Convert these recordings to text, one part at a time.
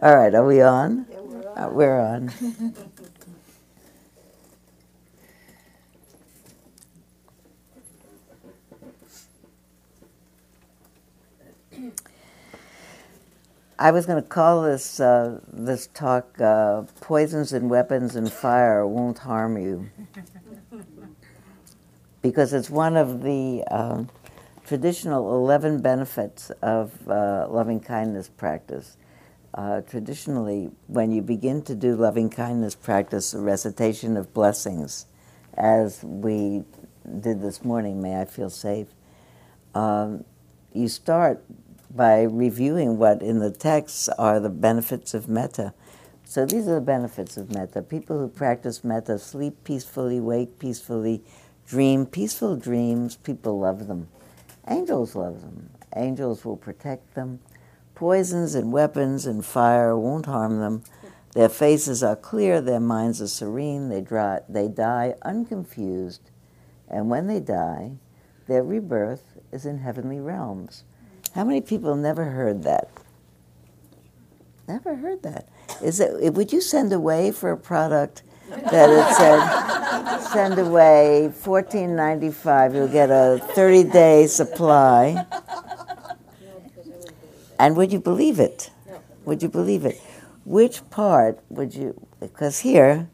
All right, are we on? Yeah, we're on. Uh, we're on. I was going to call this uh, this talk uh, "Poisons and Weapons and Fire Won't Harm You," because it's one of the uh, traditional eleven benefits of uh, loving kindness practice. Uh, traditionally, when you begin to do loving kindness practice, the recitation of blessings, as we did this morning, may I feel safe. Um, you start by reviewing what in the texts are the benefits of metta. So these are the benefits of metta. People who practice metta sleep peacefully, wake peacefully, dream peaceful dreams. People love them. Angels love them. Angels will protect them. Poisons and weapons and fire won't harm them. Their faces are clear, their minds are serene, they, dry, they die unconfused, and when they die, their rebirth is in heavenly realms. How many people never heard that? Never heard that. Is it? Would you send away for a product that it said send away fourteen ninety five? You'll get a thirty day supply. No, because I wouldn't believe it. And would you believe it? No. Would you believe it? Which part would you? Because here,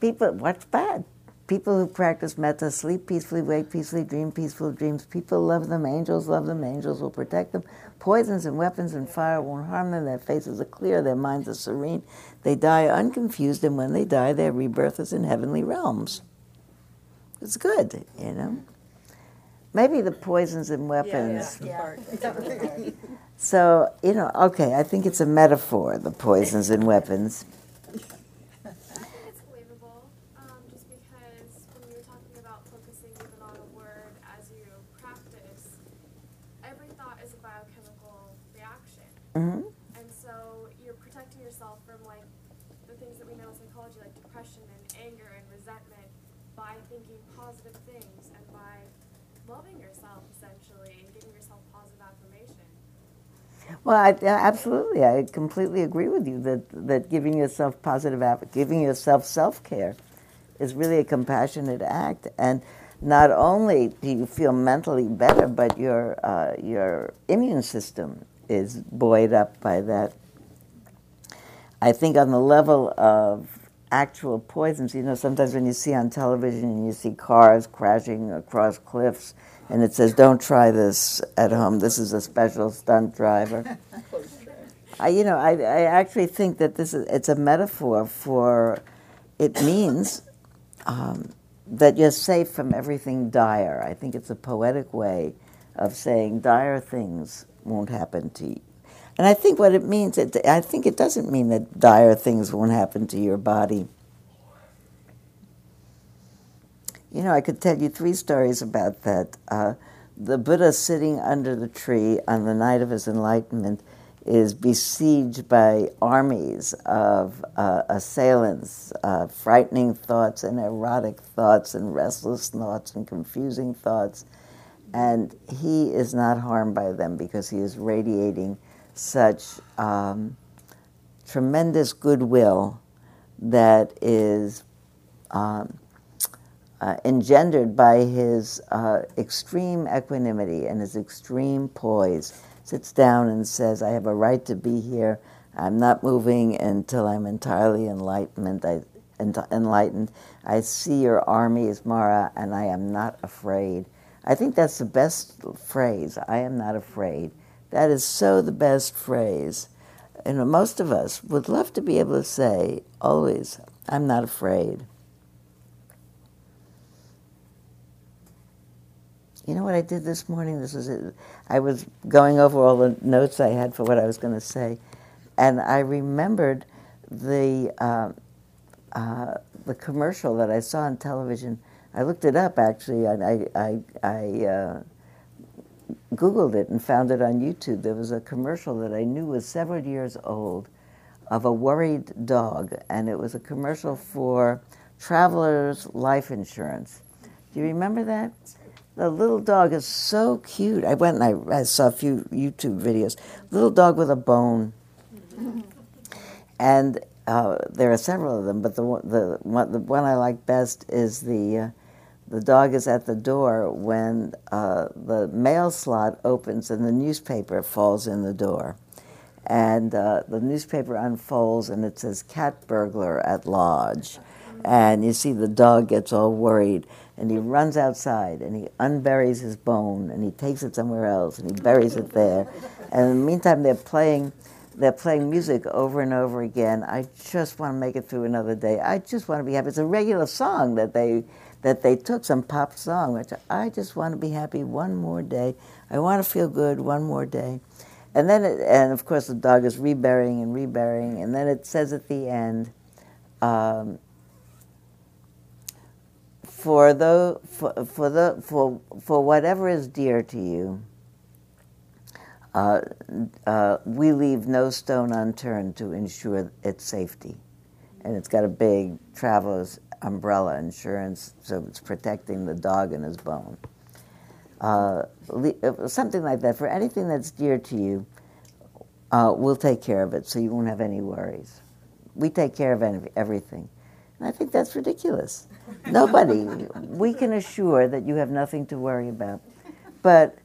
people, what's bad? People who practice metta sleep peacefully, wake peacefully, dream peaceful dreams. People love them. Angels love them. Angels will protect them. Poisons and weapons and fire won't harm them. Their faces are clear. Their minds are serene. They die unconfused, and when they die, their rebirth is in heavenly realms. It's good, you know. Maybe the poisons and weapons. Yeah. So, you know, okay, I think it's a metaphor, the poisons and weapons. I think it's believable, um, just because when you were talking about focusing even on a word as you practice, every thought is a biochemical reaction. hmm And so you're protecting yourself from like the things that we know in psychology, like depression and anger and resentment, by thinking positive things and by loving yourself essentially and giving yourself positive affirmation. Well, I, absolutely, I completely agree with you that, that giving yourself positive, giving yourself self care is really a compassionate act. And not only do you feel mentally better, but your, uh, your immune system is buoyed up by that. I think on the level of actual poisons, you know, sometimes when you see on television and you see cars crashing across cliffs and it says, don't try this at home, this is a special stunt driver. I, you know, I, I actually think that this is, it's a metaphor for, it means um, that you're safe from everything dire. I think it's a poetic way of saying dire things won't happen to you. And I think what it means, it, I think it doesn't mean that dire things won't happen to your body. You know, I could tell you three stories about that. Uh, the Buddha sitting under the tree on the night of his enlightenment is besieged by armies of uh, assailants, uh, frightening thoughts and erotic thoughts and restless thoughts and confusing thoughts. And he is not harmed by them because he is radiating such um, tremendous goodwill that is um, uh, engendered by his uh, extreme equanimity and his extreme poise. Sits down and says, I have a right to be here. I'm not moving until I'm entirely enlightenment. I, ent- enlightened. I see your army is Mara, and I am not afraid. I think that's the best phrase. I am not afraid. That is so the best phrase. Know, most of us would love to be able to say always, I'm not afraid. You know what I did this morning? This was it. I was going over all the notes I had for what I was going to say, and I remembered the uh, uh, the commercial that I saw on television. I looked it up actually. I I, I uh, googled it and found it on YouTube. There was a commercial that I knew was several years old of a worried dog, and it was a commercial for Travelers Life Insurance. Do you remember that? The little dog is so cute. I went and I, I saw a few YouTube videos. Little dog with a bone. and uh, there are several of them, but the the one, the one I like best is the uh, the dog is at the door when uh, the mail slot opens and the newspaper falls in the door. And uh, the newspaper unfolds and it says cat burglar at lodge. And you see the dog gets all worried and he runs outside and he unburies his bone and he takes it somewhere else and he buries it there. And in the meantime, they're playing they're playing music over and over again. I just want to make it through another day. I just want to be happy. It's a regular song that they that they took some pop song, which I just want to be happy one more day. I want to feel good one more day. And then, it, and of course, the dog is reburying and reburying, and then it says at the end, um, for the for, for the for for whatever is dear to you, uh, uh, we leave no stone unturned to ensure its safety. And it's got a big traveler's umbrella insurance, so it's protecting the dog and his bone. Uh, uh, something like that. For anything that's dear to you, uh, we'll take care of it so you won't have any worries. We take care of everything. And I think that's ridiculous. Nobody, we can assure that you have nothing to worry about. But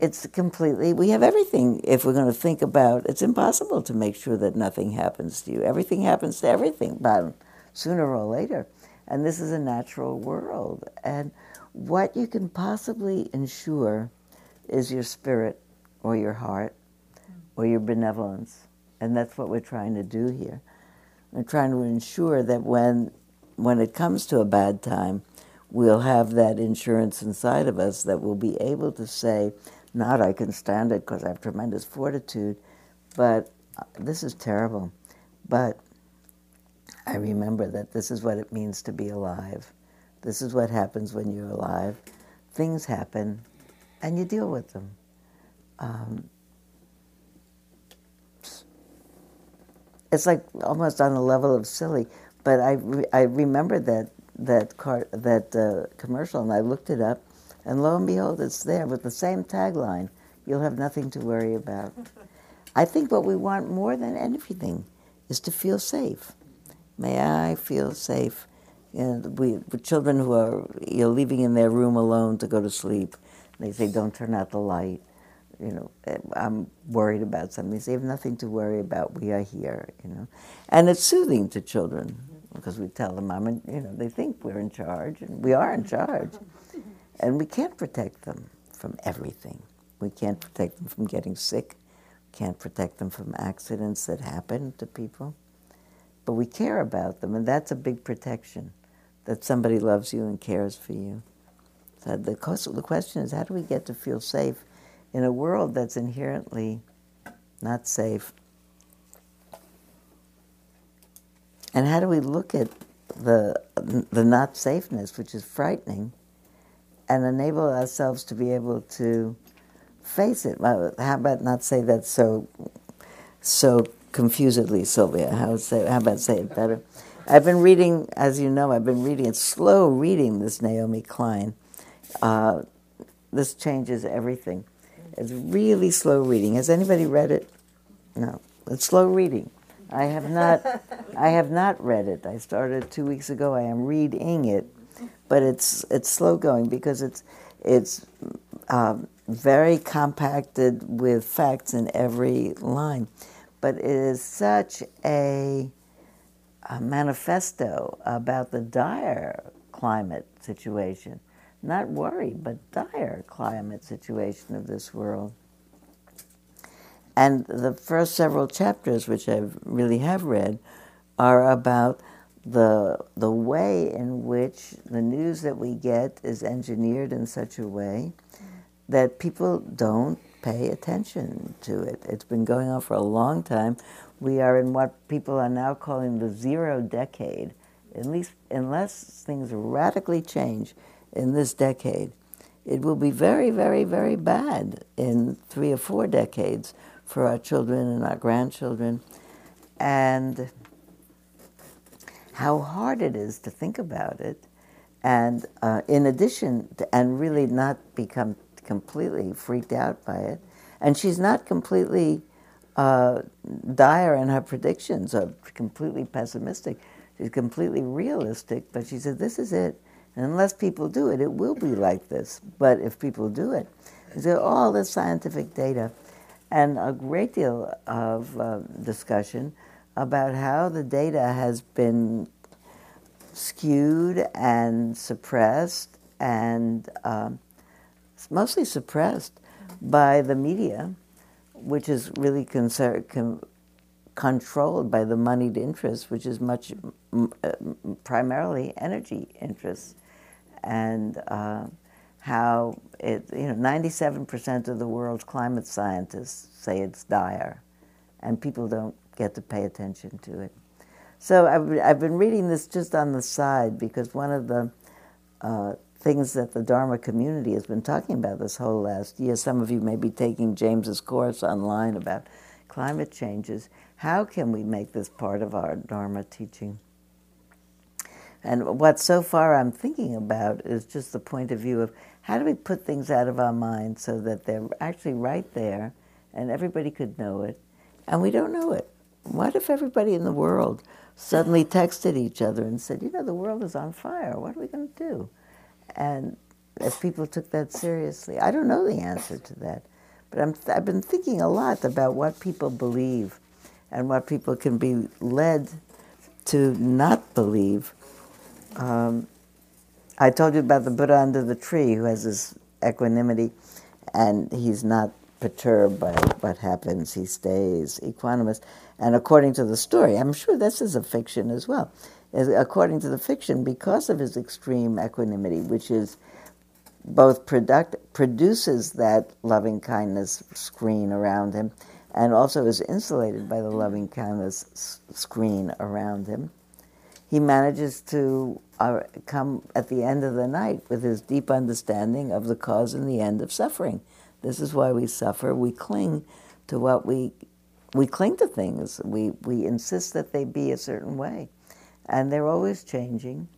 it's completely, we have everything if we're going to think about it's impossible to make sure that nothing happens to you. Everything happens to everything, but sooner or later. And this is a natural world. And what you can possibly ensure is your spirit or your heart or your benevolence. And that's what we're trying to do here. We're trying to ensure that when, when it comes to a bad time, we'll have that insurance inside of us that will be able to say, not I can stand it because I have tremendous fortitude, but uh, this is terrible. But I remember that this is what it means to be alive. This is what happens when you're alive. Things happen, and you deal with them. Um, it's like almost on a level of silly, but I, re- I remember that that car, that uh, commercial, and I looked it up, and lo and behold, it's there with the same tagline: "You'll have nothing to worry about." I think what we want more than anything is to feel safe. May I feel safe? You know, we with children who are you know, leaving in their room alone to go to sleep. They say, "Don't turn out the light." You know, eh, I'm worried about something. They say, "You have nothing to worry about. We are here." You know, and it's soothing to children because we tell them, "I'm," in, you know, they think we're in charge, and we are in charge, and we can't protect them from everything. We can't protect them from getting sick. Can't protect them from accidents that happen to people but we care about them, and that's a big protection that somebody loves you and cares for you. So the, the question is, how do we get to feel safe in a world that's inherently not safe? And how do we look at the, the not safeness, which is frightening, and enable ourselves to be able to face it? How about not say that so so confusedly, Sylvia. How, say, how about say it better? I've been reading, as you know, I've been reading, it's slow reading this Naomi Klein. Uh, this changes everything. It's really slow reading. Has anybody read it? No. It's slow reading. I have not I have not read it. I started two weeks ago. I am reading it, but it's it's slow going because it's it's um, very compacted with facts in every line but it is such a, a manifesto about the dire climate situation. Not worry, but dire climate situation of this world. And the first several chapters, which I really have read, are about the the way in which the news that we get is engineered in such a way that people don't pay attention to it. It's been going on for a long time. We are in what people are now calling the zero decade. At least, unless things radically change in this decade, it will be very, very, very bad in three or four decades for our children and our grandchildren. And how hard it is to think about it. And uh, in addition, to, and really not become completely freaked out by it. And she's not completely uh, dire in her predictions, are completely pessimistic. She's completely realistic, but she said, This is it. And unless people do it, it will be like this. But if people do it, there's all this scientific data and a great deal of uh, discussion about how the data has been skewed and suppressed and um, mostly suppressed by the media, which is really controlled by the moneyed interests, which is much m- primarily energy interests, and uh, how it you know 97% of the world's climate scientists say it's dire, and people don't get to pay attention to it. So I've, I've been reading this just on the side because one of the uh, things that the Dharma community has been talking about this whole last year, some of you may be taking James's course online about climate changes. How can we make this part of our Dharma teaching? And what so far I'm thinking about is just the point of view of how do we put things out of our mind so that they're actually right there and everybody could know it, and we don't know it. What if everybody in the world suddenly texted each other and said, you know, the world is on fire. What are we going to do? And if people took that seriously, I don't know the answer to that. But I'm, I've been thinking a lot about what people believe and what people can be led to not believe. Um, I told you about the Buddha under the tree who has this equanimity and he's not perturbed by what happens. He stays equanimous. And according to the story, I'm sure this is a fiction as well. According to the fiction, because of his extreme equanimity, which is both product, produces that loving kindness screen around him and also is insulated by the loving kindness screen around him, he manages to uh, come at the end of the night with his deep understanding of the cause and the end of suffering. This is why we suffer. We cling to what we we cling to things. We we insist that they be a certain way, and they're always changing.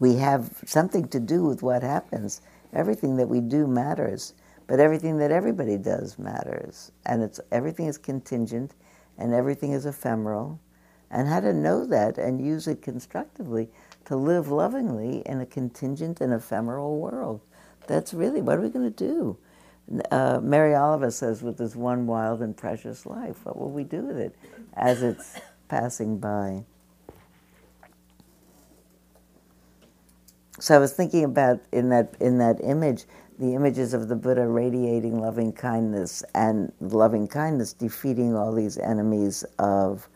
We have something to do with what happens. Everything that we do matters, but everything that everybody does matters, and it's everything is contingent, and everything is ephemeral. And how to know that and use it constructively to live lovingly in a contingent and ephemeral world. That's really what are we going to do? Uh, Mary Oliver says, with this one wild and precious life, what will we do with it as it's passing by? So I was thinking about in that in that image, the images of the Buddha radiating loving kindness and loving kindness defeating all these enemies of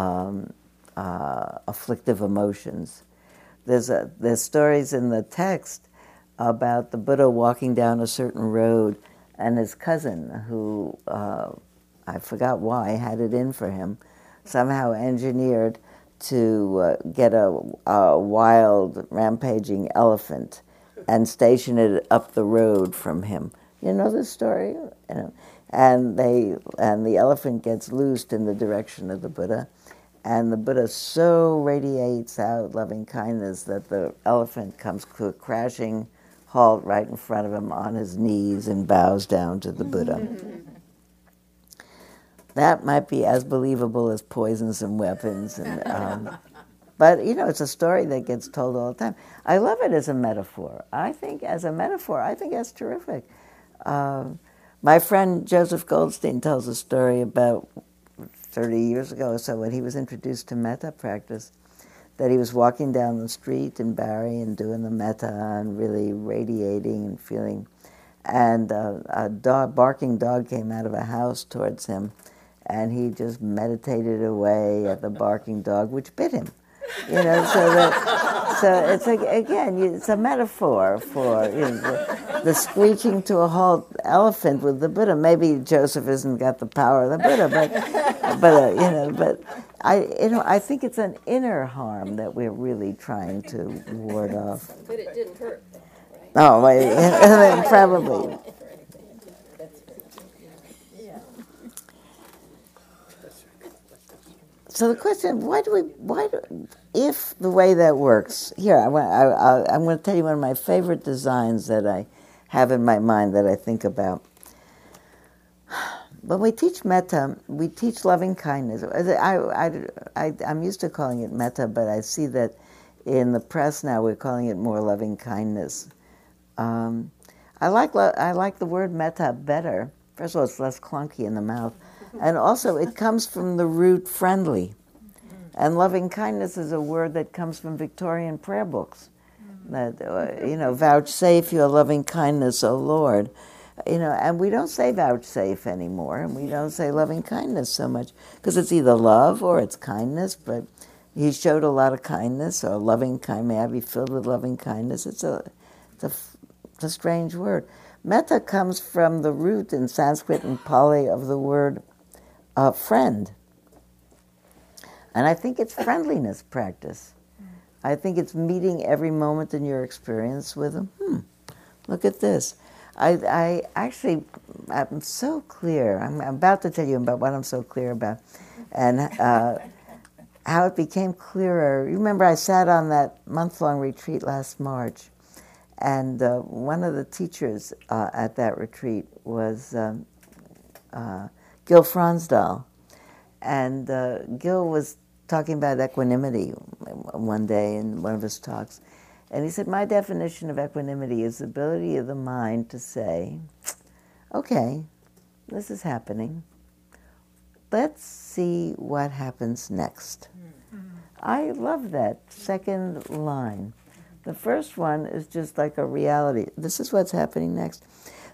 um, uh, afflictive emotions. There's a, there's stories in the text about the Buddha walking down a certain road and his cousin, who uh, I forgot why had it in for him, somehow engineered to uh, get a, a, wild rampaging elephant and station it up the road from him. You know the story, you know? and they and the elephant gets loosed in the direction of the Buddha, and the Buddha so radiates out loving kindness that the elephant comes to a crashing halt right in front of him on his knees and bows down to the Buddha. that might be as believable as poisons and weapons. And, um, but, you know, it's a story that gets told all the time. I love it as a metaphor. I think, as a metaphor, I think that's terrific. Um, my friend Joseph Goldstein tells a story about 30 years ago so when he was introduced to metta practice that he was walking down the street in Barre and doing the metta and really radiating and feeling. And uh, a dog, barking dog came out of a house towards him, and he just meditated away at the barking dog, which bit him. You know, so that so it's a, again, it's a metaphor for you know, the, the, screeching to a halt elephant with the Buddha. Maybe Joseph hasn't got the power of the Buddha, but but uh, you know, but I, you know, I think it's an inner harm that we're really trying to ward off. But it didn't hurt, right? Oh, well, probably. So the question: Why do we? Why do? If the way that works here, I, I, I'm going to tell you one of my favorite designs that I have in my mind that I think about when we teach metta, we teach loving kindness. I, I, I, I'm used to calling it metta, but I see that in the press now we're calling it more loving kindness. Um, I like I like the word metta better. First of all, it's less clunky in the mouth, and also it comes from the root friendly. And loving kindness is a word that comes from Victorian prayer books. That uh, you know, vouchsafe your loving kindness, O Lord. You know, and we don't say vouchsafe anymore, and we don't say loving kindness so much because it's either love or it's kindness. But he showed a lot of kindness, or loving kind. May I be filled with loving kindness. It's a, it's a, it's a strange word. Metta comes from the root in Sanskrit and Pali of the word uh, friend. And I think it's friendliness practice. I think it's meeting every moment in your experience with them. Hmm, look at this. I, I actually, I'm so clear. I'm, I'm, about to tell you about what I'm so clear about and uh, how it became clearer. You remember I sat on that month long retreat last March, and uh, one of the teachers uh, at that retreat was um, uh, Gil Fronsdal. And uh, Gil was talking about equanimity one day in one of his talks. And he said, My definition of equanimity is the ability of the mind to say, okay, this is happening. Let's see what happens next. Mm-hmm. I love that second line. The first one is just like a reality. This is what's happening next.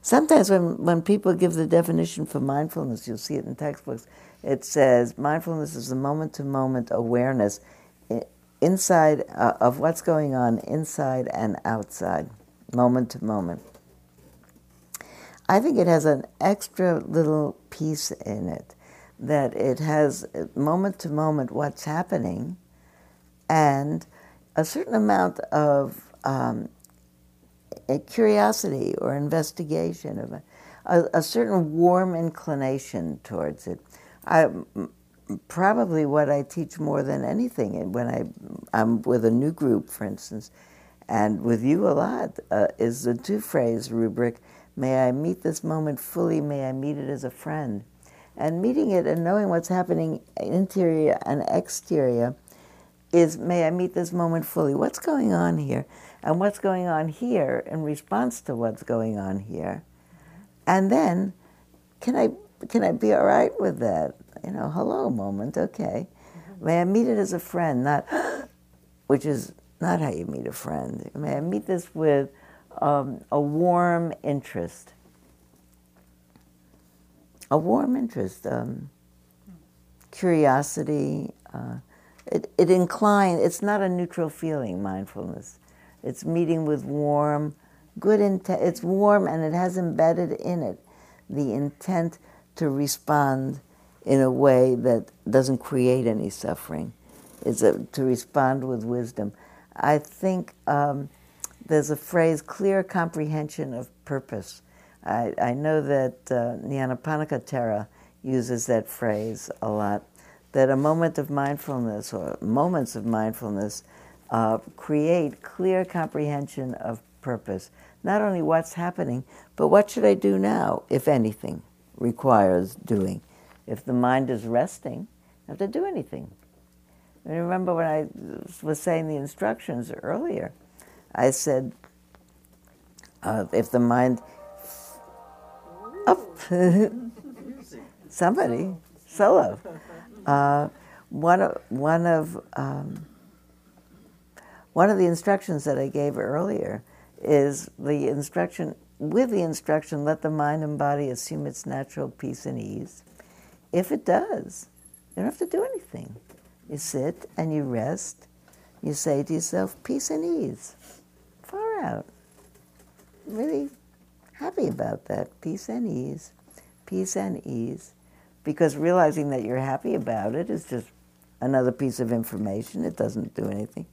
Sometimes when, when people give the definition for mindfulness, you'll see it in textbooks, it says mindfulness is the moment to moment awareness inside uh, of what's going on inside and outside, moment to moment. I think it has an extra little piece in it that it has moment to moment what's happening and a certain amount of um, curiosity or investigation of a, a, a, certain warm inclination towards it. I, probably what I teach more than anything. when I, I'm with a new group, for instance, and with you a lot, uh, is the two phrase rubric May I meet this moment fully, may I meet it as a friend. And meeting it and knowing what's happening interior and exterior is may I meet this moment fully. What's going on here? And what's going on here in response to what's going on here? And then, can I can I be all right with that? you know, hello moment, okay. May I meet it as a friend, not, which is not how you meet a friend. May I meet this with um, a warm interest. A warm interest, um, curiosity. Uh, it, it incline, it's not a neutral feeling, mindfulness. It's meeting with warm, good intent. It's warm and it has embedded in it the intent to respond in a way that doesn't create any suffering. Is to respond with wisdom. I think um, there's a phrase, clear comprehension of purpose. I, I know that uh, Nyanaponika Thera uses that phrase a lot, that a moment of mindfulness or moments of mindfulness uh, create clear comprehension of purpose. Not only what's happening, but what should I do now, if anything requires doing. If the mind is resting, you have to do anything. I remember when I was saying the instructions earlier, I said, uh, if the mind up, somebody solo. Uh, one of one of um, one of the instructions that I gave earlier is the instruction with the instruction let the mind and body assume its natural peace and ease if it does, you don't have to do anything. You sit and you rest. You say to yourself, peace and ease. Far out. Really happy about that. Peace and ease. Peace and ease. Because realizing that you're happy about it is just another piece of information. It doesn't do anything.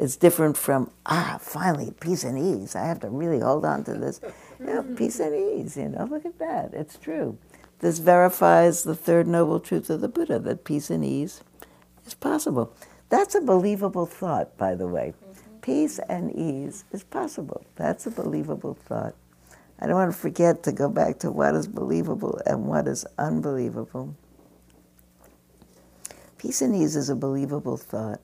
It's different from, ah, finally, peace and ease. I have to really hold on to this. You know, peace and ease, you know, look at that. It's true. This verifies the third noble truth of the Buddha that peace and ease is possible. That's a believable thought, by the way. Mm-hmm. Peace and ease is possible. That's a believable thought. I don't want to forget to go back to what is believable and what is unbelievable. Peace and ease is a believable thought.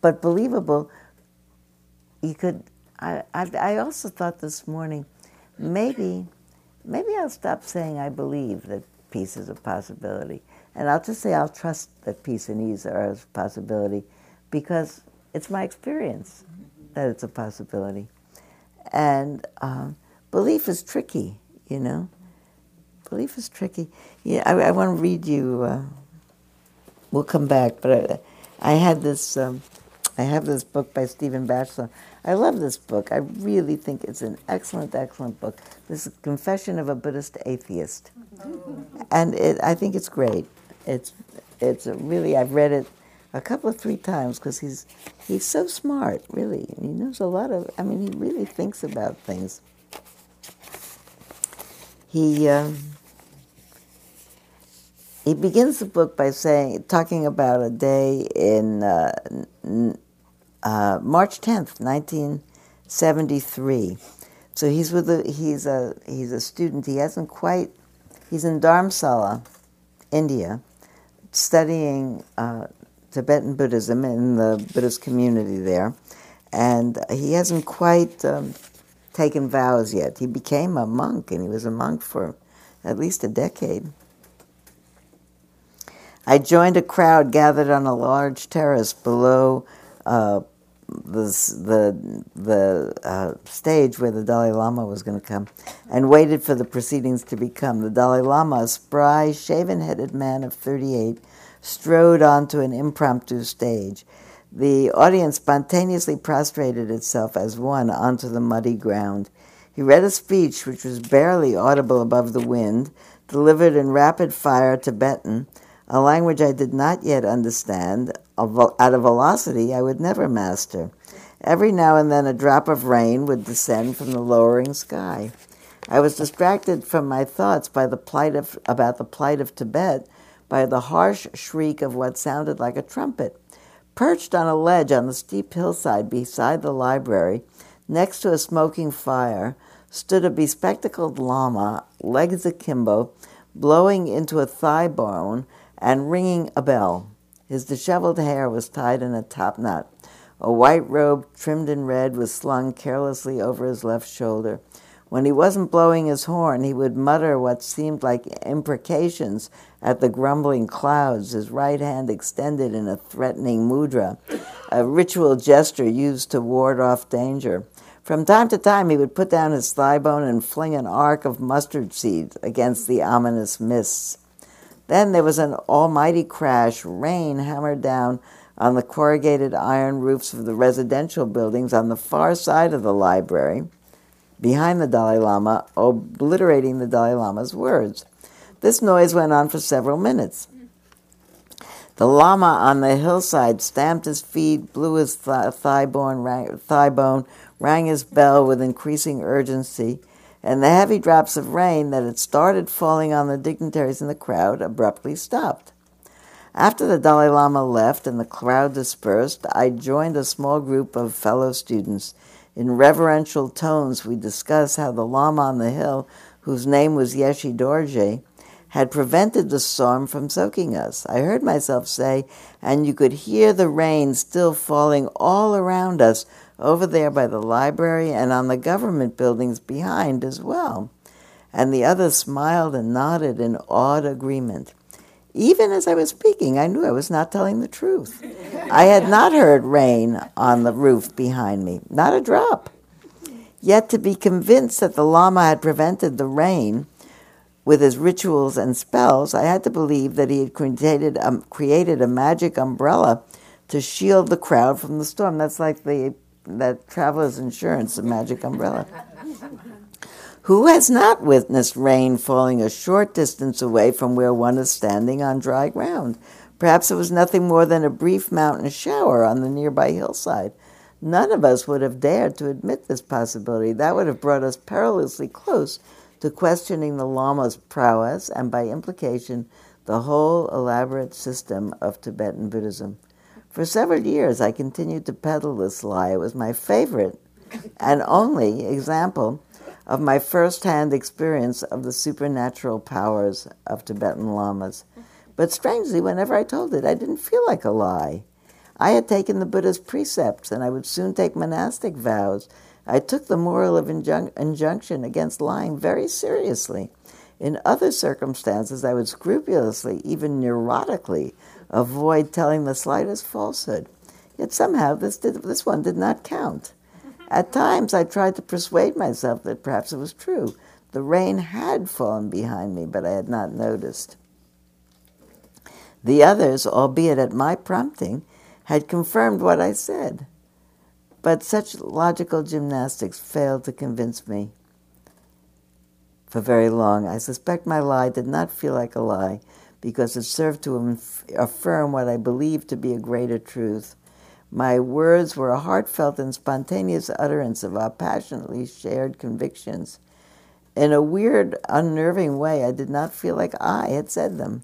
But believable, you could. I, I, I also thought this morning, maybe, maybe I'll stop saying I believe that peace is a possibility, and I'll just say I'll trust that peace and ease are a possibility, because it's my experience that it's a possibility, and um, belief is tricky, you know. Belief is tricky. Yeah, I, I want to read you. Uh, we'll come back, but I, I had this. Um, I have this book by Stephen Batchelor. I love this book. I really think it's an excellent, excellent book. This is Confession of a Buddhist Atheist, and it, I think it's great. It's it's really I've read it a couple of three times because he's he's so smart, really, he knows a lot of. I mean, he really thinks about things. He. Um, he begins the book by saying, talking about a day in uh, uh, March 10th, 1973. So he's with a, he's a he's a student. He hasn't quite he's in Dharamsala, India, studying uh, Tibetan Buddhism in the Buddhist community there, and he hasn't quite um, taken vows yet. He became a monk, and he was a monk for at least a decade. I joined a crowd gathered on a large terrace below uh, the the, the uh, stage where the Dalai Lama was going to come, and waited for the proceedings to become. The Dalai Lama, a spry, shaven-headed man of 38, strode onto an impromptu stage. The audience spontaneously prostrated itself as one onto the muddy ground. He read a speech which was barely audible above the wind, delivered in rapid fire Tibetan a language I did not yet understand, at a velocity I would never master. Every now and then a drop of rain would descend from the lowering sky. I was distracted from my thoughts by the plight of, about the plight of Tibet by the harsh shriek of what sounded like a trumpet. Perched on a ledge on the steep hillside beside the library, next to a smoking fire, stood a bespectacled lama, legs akimbo, blowing into a thigh bone and ringing a bell. His disheveled hair was tied in a top knot. A white robe trimmed in red was slung carelessly over his left shoulder. When he wasn't blowing his horn, he would mutter what seemed like imprecations at the grumbling clouds, his right hand extended in a threatening mudra, a ritual gesture used to ward off danger. From time to time, he would put down his thigh bone and fling an arc of mustard seed against the ominous mists. Then there was an almighty crash. Rain hammered down on the corrugated iron roofs of the residential buildings on the far side of the library, behind the Dalai Lama, obliterating the Dalai Lama's words. This noise went on for several minutes. The Lama on the hillside stamped his feet, blew his thigh bone, rang, thigh bone, rang his bell with increasing urgency and the heavy drops of rain that had started falling on the dignitaries in the crowd abruptly stopped. After the Dalai Lama left and the crowd dispersed, I joined a small group of fellow students. In reverential tones, we discussed how the Lama on the hill, whose name was Yeshe Dorje, had prevented the storm from soaking us. I heard myself say, and you could hear the rain still falling all around us over there by the library and on the government buildings behind as well. And the others smiled and nodded in awed agreement. Even as I was speaking, I knew I was not telling the truth. I had not heard rain on the roof behind me, not a drop. Yet to be convinced that the Lama had prevented the rain with his rituals and spells, I had to believe that he had created, created a magic umbrella to shield the crowd from the storm. That's like the that traveler's insurance, the magic umbrella. Who has not witnessed rain falling a short distance away from where one is standing on dry ground? Perhaps it was nothing more than a brief mountain shower on the nearby hillside. None of us would have dared to admit this possibility. That would have brought us perilously close to questioning the Lama's prowess and, by implication, the whole elaborate system of Tibetan Buddhism. For several years, I continued to peddle this lie. It was my favorite and only example of my first-hand experience of the supernatural powers of Tibetan lamas. But strangely, whenever I told it, I didn't feel like a lie. I had taken the Buddha's precepts, and I would soon take monastic vows. I took the moral of injun- injunction against lying very seriously. In other circumstances, I would scrupulously, even neurotically, avoid telling the slightest falsehood. Yet somehow this, did, this one did not count. At times, I tried to persuade myself that perhaps it was true. The rain had fallen behind me, but I had not noticed. The others, albeit at my prompting, had confirmed what I said. But such logical gymnastics failed to convince me for very long. I suspect my lie did not feel like a lie because it served to affirm what I believed to be a greater truth. My words were a heartfelt and spontaneous utterance of our passionately shared convictions. In a weird, unnerving way, I did not feel like I had said them.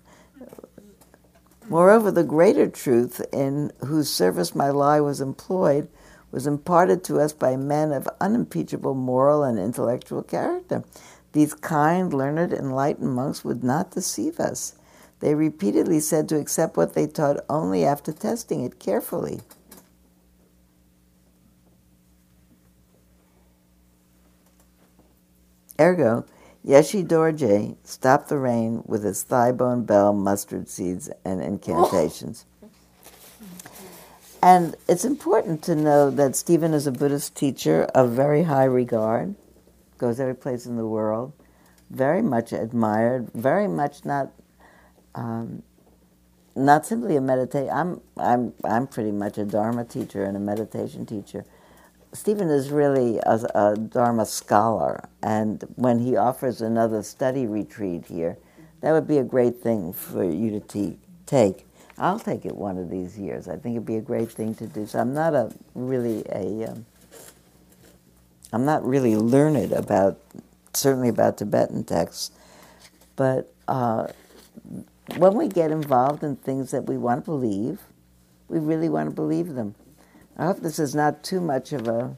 Moreover, the greater truth in whose service my lie was employed was imparted to us by men of unimpeachable moral and intellectual character. These kind, learned, enlightened monks would not deceive us. They repeatedly said to accept what they taught only after testing it carefully. Ergo, Yeshe Dorje stopped the rain with his thigh bone bell, mustard seeds, and incantations. Oh. And it's important to know that Stephen is a Buddhist teacher of very high regard, goes every place in the world, very much admired, very much not um, not simply a meditate. I'm I'm I'm pretty much a Dharma teacher and a meditation teacher. Stephen is really a, a Dharma scholar, and when he offers another study retreat here, that would be a great thing for you to te- take. I'll take it one of these years. I think it'd be a great thing to do. So I'm not a really a um, I'm not really learned about certainly about Tibetan texts, but uh, when we get involved in things that we want to believe, we really want to believe them. I hope this is not too much of a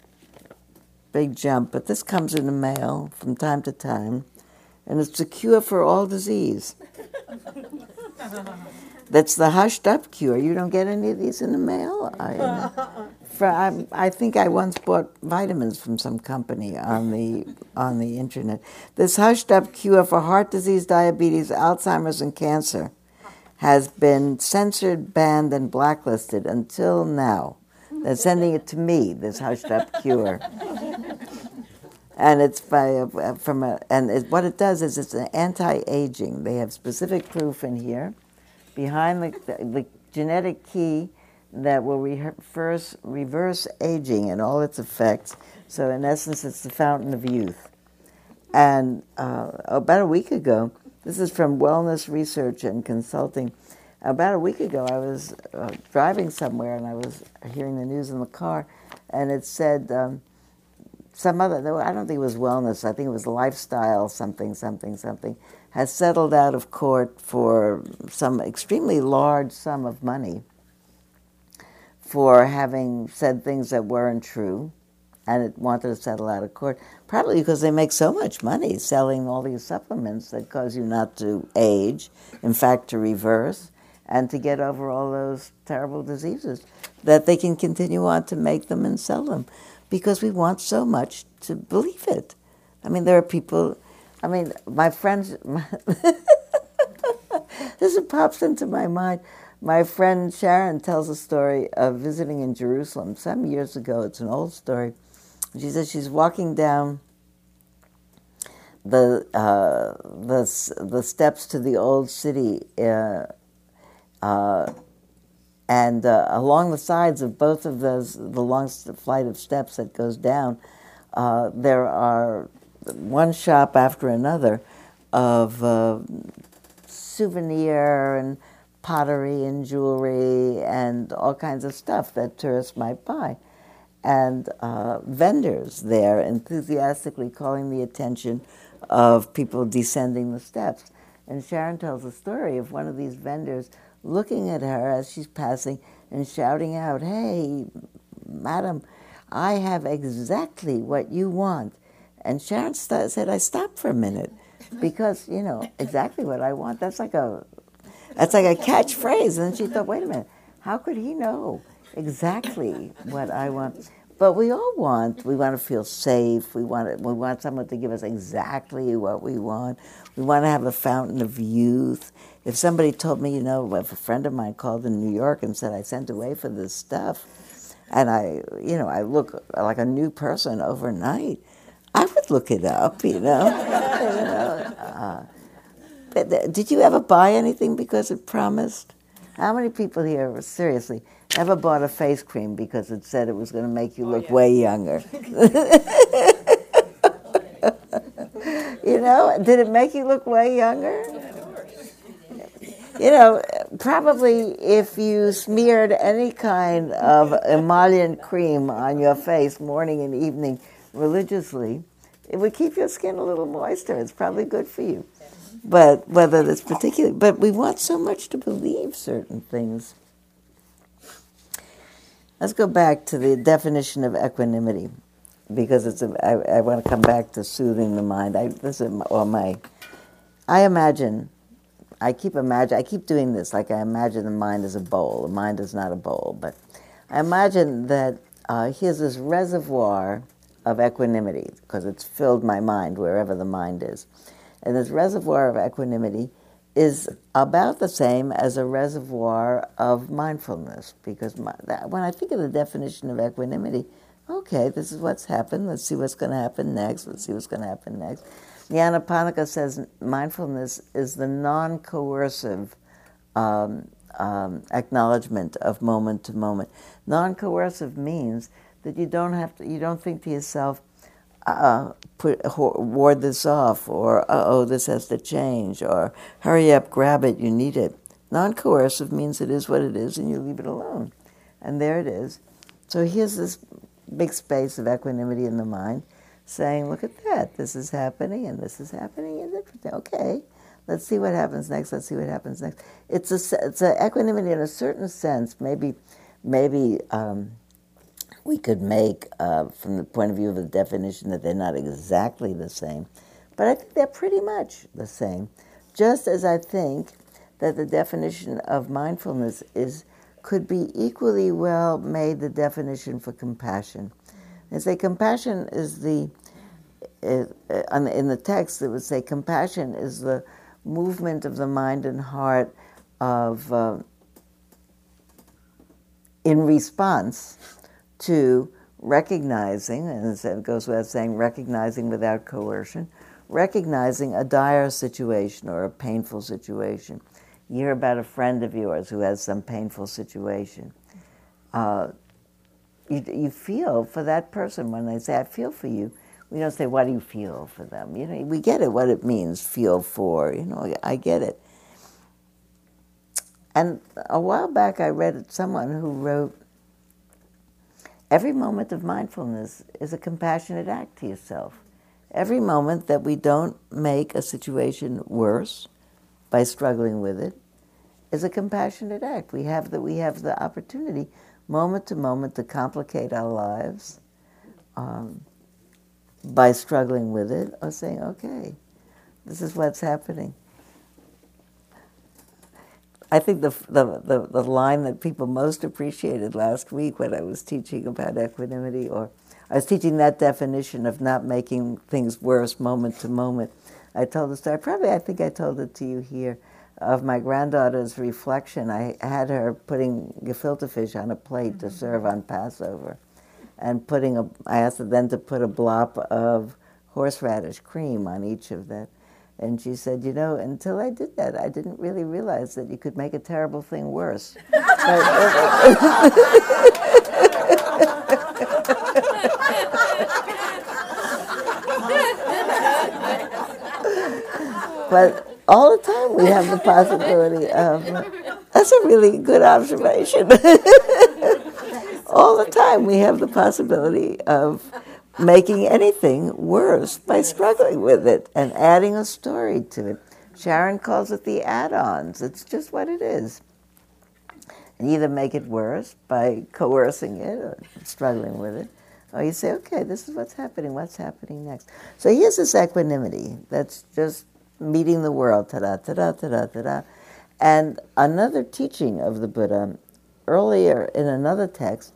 big jump, but this comes in the mail from time to time, and it's a cure for all disease. That's the hushed up cure. You don't get any of these in the mail? I, for, I, I think I once bought vitamins from some company on the, on the internet. This hushed up cure for heart disease, diabetes, Alzheimer's, and cancer has been censored, banned, and blacklisted until now. They're sending it to me, this hushed up cure. and it's by a, from a, and it, what it does is it's an anti-aging. They have specific proof in here behind the, the, genetic key that will reverse, reverse aging and all its effects. So, in essence, it's the fountain of youth. And uh, about a week ago, this is from Wellness Research and Consulting. About a week ago, I was uh, driving somewhere and I was hearing the news in the car, and it said um, some other, I don't think it was wellness, I think it was lifestyle something, something, something has settled out of court for some extremely large sum of money for having said things that weren't true and it wanted to settle out of court, probably because they make so much money selling all these supplements that cause you not to age, in fact, to reverse, and to get over all those terrible diseases, that they can continue on to make them and sell them because we want so much to believe it. I mean, there are people I mean, my friends, this pops into my mind. My friend Sharon tells a story of visiting in Jerusalem some years ago. It's an old story. She says she's walking down the uh, the the steps to the old city, uh, uh, and uh, along the sides of both of those, the long flight of steps that goes down, uh, there are one shop after another of uh, souvenir and pottery and jewelry and all kinds of stuff that tourists might buy. And uh, vendors there enthusiastically calling the attention of people descending the steps. And Sharon tells a story of one of these vendors looking at her as she's passing and shouting out, Hey, madam, I have exactly what you want. And Sharon st- said, I stopped for a minute because, you know, exactly what I want. That's like a that's like a catchphrase. And she thought, wait a minute, how could he know exactly what I want? But we all want. We want to feel safe. We want. We want someone to give us exactly what we want. We want to have a fountain of youth. If somebody told me, you know, if a friend of mine called in New York and said I sent away for this stuff, and I, you know, I look like a new person overnight, I would look it up. You know. you know uh, did you ever buy anything because it promised? How many people here, seriously, ever bought a face cream because it said it was going to make you oh, look yeah. way younger? you know, did it make you look way younger? You know, probably if you smeared any kind of emollient cream on your face morning and evening religiously, it would keep your skin a little moister. It's probably good for you but whether that's particular, but we want so much to believe certain things. Let's go back to the definition of equanimity, because it's. A, I, I want to come back to soothing the mind. I this is well, my. I imagine. I keep imagine. I keep doing this. Like I imagine the mind is a bowl. The mind is not a bowl, but I imagine that uh, here's this reservoir of equanimity because it's filled my mind wherever the mind is and this reservoir of equanimity is about the same as a reservoir of mindfulness. Because my, that, when I think of the definition of equanimity, okay, this is what's happened. Let's see what's going to happen next. Let's see what's going to happen next. The Nyanaponika says mindfulness is the non coercive um, um, acknowledgement of moment to moment. Non coercive means that you don't have to, you don't think to yourself, uh, put ward this off, or oh, this has to change, or hurry up, grab it, you need it. Non-coercive means it is what it is, and you leave it alone, and there it is. So here's this big space of equanimity in the mind, saying, "Look at that! This is happening, and this is happening, and okay." Let's see what happens next. Let's see what happens next. It's a it's a equanimity in a certain sense. Maybe maybe um, we could make uh, from the point of view of the definition that they're not exactly the same, but I think they're pretty much the same. Just as I think that the definition of mindfulness is could be equally well made the definition for compassion. They say compassion is the uh, in the text it would say compassion is the movement of the mind and heart of uh, in response to recognizing, and it goes without saying, recognizing without coercion, recognizing a dire situation or a painful situation. You hear about a friend of yours who has some painful situation. Uh, you, you feel for that person when they say, I feel for you. We don't say, What do you feel for them? You know, we get it, what it means, feel for. You know, I get it. And a while back, I read someone who wrote Every moment of mindfulness is a compassionate act to yourself. Every moment that we don't make a situation worse by struggling with it is a compassionate act. We have the, we have the opportunity, moment to moment, to complicate our lives um, by struggling with it or saying, okay, this is what's happening. I think the, the, the, the, line that people most appreciated last week when I was teaching about equanimity, or I was teaching that definition of not making things worse moment to moment. I told the story, probably I think I told it to you here, of my granddaughter's reflection. I had her putting gefilte fish on a plate to mm-hmm. serve on Passover, and putting a, I asked her then to put a blob of horseradish cream on each of that. And she said, You know, until I did that, I didn't really realize that you could make a terrible thing worse. but all the time we have the possibility of. That's a really good observation. all the time we have the possibility of making anything worse by struggling with it and adding a story to it. Sharon calls it the add ons. It's just what it is. And either make it worse by coercing it or struggling with it, Or you say, okay, this is what's happening, what's happening next. So here's this equanimity that's just meeting the world, ta da, ta da, ta da, ta da. And another teaching of the Buddha, earlier in another text,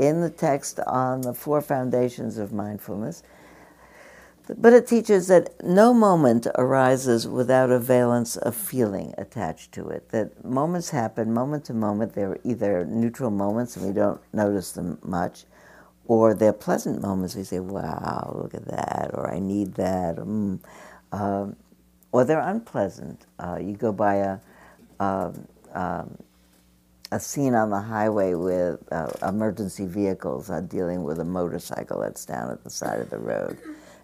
in the text on the four foundations of mindfulness, But it teaches that no moment arises without a valence of feeling attached to it. That moments happen moment to moment. They're either neutral moments and we don't notice them much, or they're pleasant moments. We say, wow, look at that, or I need that. Or, mm. um, or they're unpleasant. Uh, you go by a, um, um, a scene on the highway with uh, emergency vehicles uh, dealing with a motorcycle that's down at the side of the road.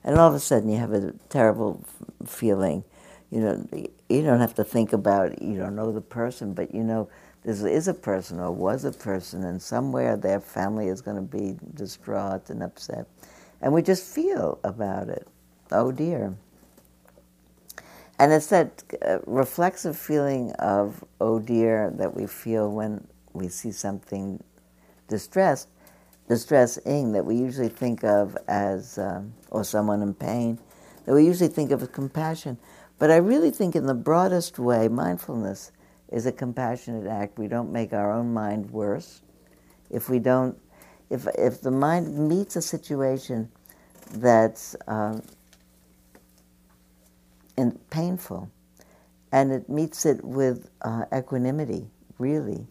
And all of a sudden you have a terrible feeling. You know, you don't have to think about. You don't know the person, but you know there is a person or was a person, and somewhere their family is going to be distraught and upset. And we just feel about it. Oh dear. And it's that uh, reflexive feeling of, oh dear, that we feel when we see something distressed, distressing, that we usually think of as, um, or someone in pain, that we usually think of as compassion. But I really think, in the broadest way, mindfulness is a compassionate act. We don't make our own mind worse. If we don't, if, if the mind meets a situation that's um, and painful, and it meets it with uh, equanimity, really.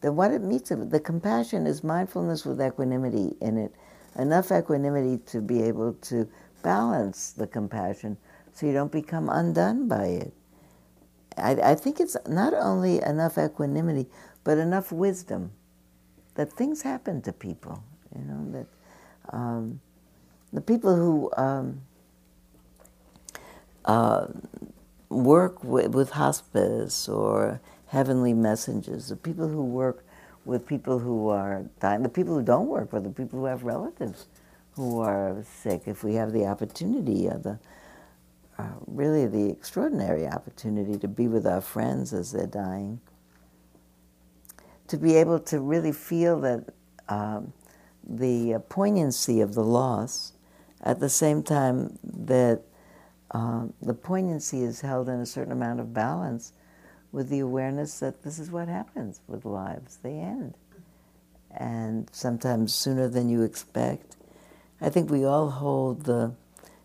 Then what it meets it, the compassion is mindfulness with equanimity in it, enough equanimity to be able to balance the compassion so you don't become undone by it. I, I think it's not only enough equanimity, but enough wisdom that things happen to people. You know that um, the people who um, uh, work with, with, hospice or heavenly messengers, the people who work with people who are dying, the people who don't work with the people who have relatives who are sick, if we have the opportunity, uh, the uh, really the extraordinary opportunity to be with our friends as they're dying, to be able to really feel that um, the poignancy of the loss, at the same time that uh, the poignancy is held in a certain amount of balance with the awareness that this is what happens with lives, they end. And sometimes sooner than you expect. I think we all hold the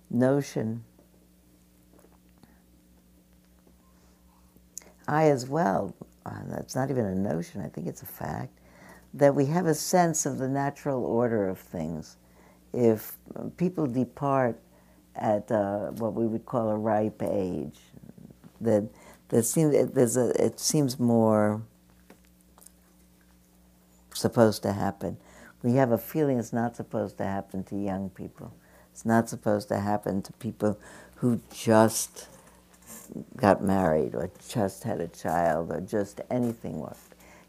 notion, I as well, uh, that's not even a notion, I think it's a fact, that we have a sense of the natural order of things. If people depart at uh, what we would call a ripe age. That that seems there's a it seems more supposed to happen. We have a feeling it's not supposed to happen to young people. It's not supposed to happen to people who just got married or just had a child or just anything.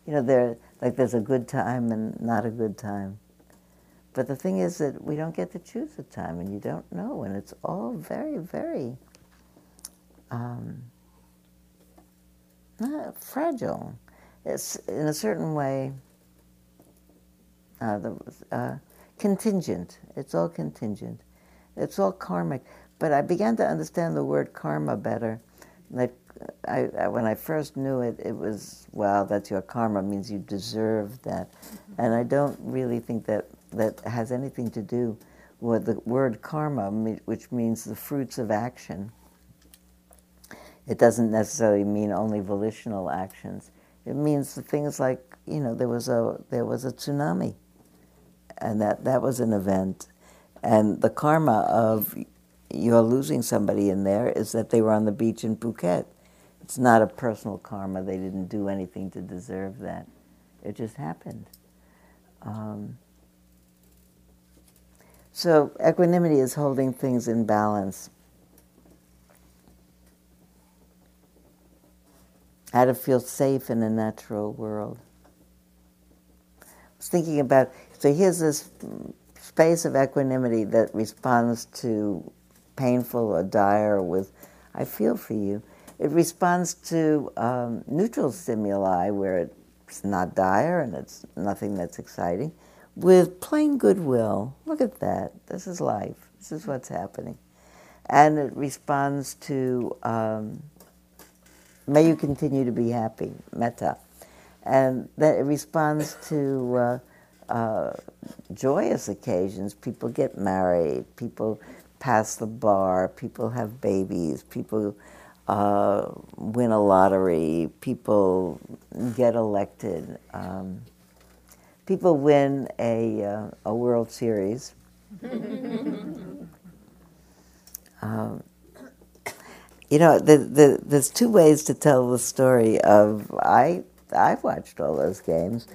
You know, there like there's a good time and not a good time. But the thing is that we don't get to choose the time, and you don't know, and it's all very, very um, fragile. It's in a certain way uh, the, uh, contingent. It's all contingent. It's all karmic. But I began to understand the word karma better. That I, I, when I first knew it, it was well, that's your karma means you deserve that, and I don't really think that that has anything to do with the word karma, which means the fruits of action. It doesn't necessarily mean only volitional actions. It means things like you know there was a there was a tsunami, and that that was an event, and the karma of you're losing somebody in there is that they were on the beach in Phuket. It's not a personal karma. They didn't do anything to deserve that. It just happened. Um, so equanimity is holding things in balance. How to feel safe in a natural world. I was thinking about, so here's this space of equanimity that responds to painful or dire with, I feel for you. It responds to um, neutral stimuli where it's not dire and it's nothing that's exciting with plain goodwill. Look at that. This is life. This is what's happening. And it responds to, um, may you continue to be happy, metta. And that it responds to uh, uh, joyous occasions. People get married, people pass the bar, people have babies, people uh, win a lottery, people get elected, um, people win a, uh, a World Series. um, you know, the, the, there's two ways to tell the story of I I've watched all those games,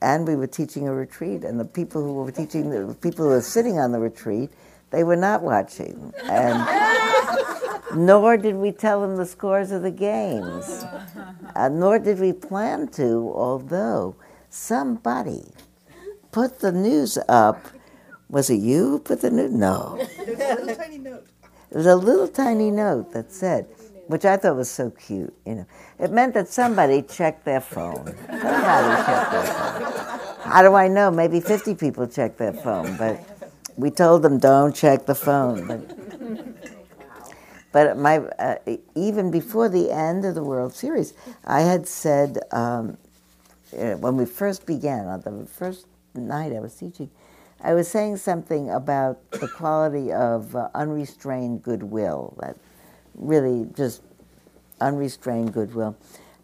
and we were teaching a retreat, and the people who were teaching the people who were sitting on the retreat, they were not watching, and nor did we tell them the scores of the games, uh, nor did we plan to, although somebody put the news up. Was it you who put the news? No. There's a little tiny note. It was a little tiny note that said, which I thought was so cute. You know, it meant that somebody checked their phone. Somebody checked their phone. How do I know? Maybe 50 people checked their phone, but we told them don't check the phone. But, but my uh, even before the end of the World Series, I had said um, when we first began on the first night I was teaching. I was saying something about the quality of uh, unrestrained goodwill, that really just unrestrained goodwill.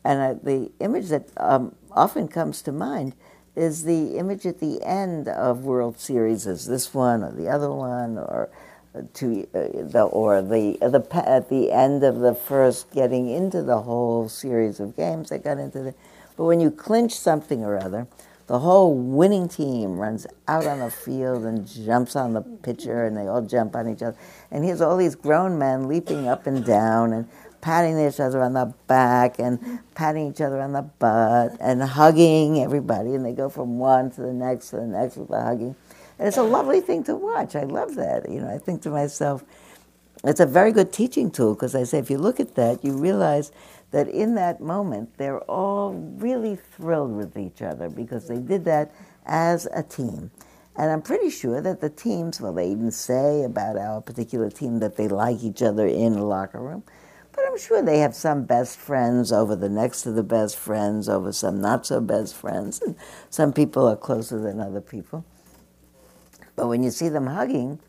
And uh, the image that um, often comes to mind is the image at the end of World Series, is this one or the other one, or uh, to uh, the or the the at the end of the first getting into the whole series of games that got into the. But when you clinch something or other, the whole winning team runs out on the field and jumps on the pitcher, and they all jump on each other. And here's all these grown men leaping up and down and patting each other on the back and patting each other on the butt and hugging everybody. And they go from one to the next to the next with the hugging. And it's a lovely thing to watch. I love that. You know, I think to myself, it's a very good teaching tool because I say if you look at that, you realize that in that moment they're all really thrilled with each other because they did that as a team. And I'm pretty sure that the teams, well, they even say about our particular team that they like each other in the locker room, but I'm sure they have some best friends over the next to the best friends, over some not so best friends, and some people are closer than other people. But when you see them hugging,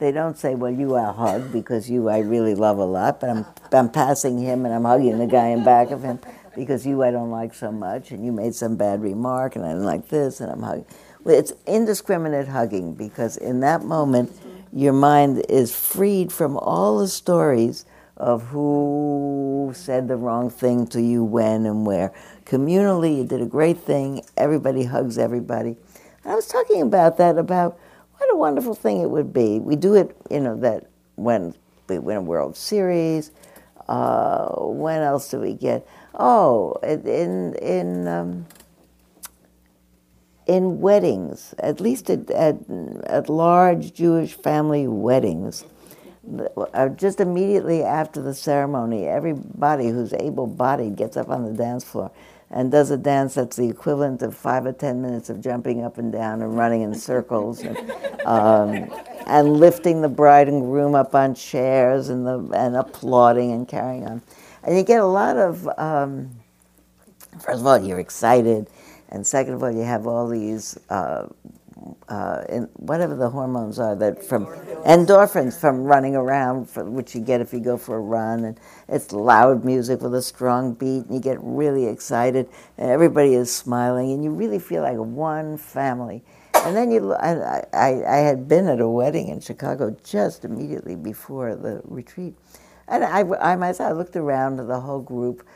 they don't say, "Well, you are hug because you I really love a lot," but I'm I'm passing him and I'm hugging the guy in back of him because you I don't like so much, and you made some bad remark, and I didn't like this, and I'm hugging. Well, it's indiscriminate hugging because in that moment, your mind is freed from all the stories of who said the wrong thing to you when and where. Communally, you did a great thing. Everybody hugs everybody. I was talking about that about what a wonderful thing it would be. We do it, you know, that when we win a World Series. Uh, when else do we get? Oh, in in um, in weddings, at least at, at, at large Jewish family weddings, uh, just immediately after the ceremony, everybody who's able-bodied gets up on the dance floor and does a dance that's the equivalent of five or ten minutes of jumping up and down and running in circles and, um, and lifting the bride and groom up on chairs and, the, and applauding and carrying on. And you get a lot of, um, first of all, you're excited, and second of all, you have all these uh, uh, in whatever the hormones are that from endorphins from running around, which you get if you go for a run, and it's loud music with a strong beat, and you get really excited, and everybody is smiling, and you really feel like one family. And then you, I, I, I had been at a wedding in Chicago just immediately before the retreat, and I, I myself looked around at the whole group.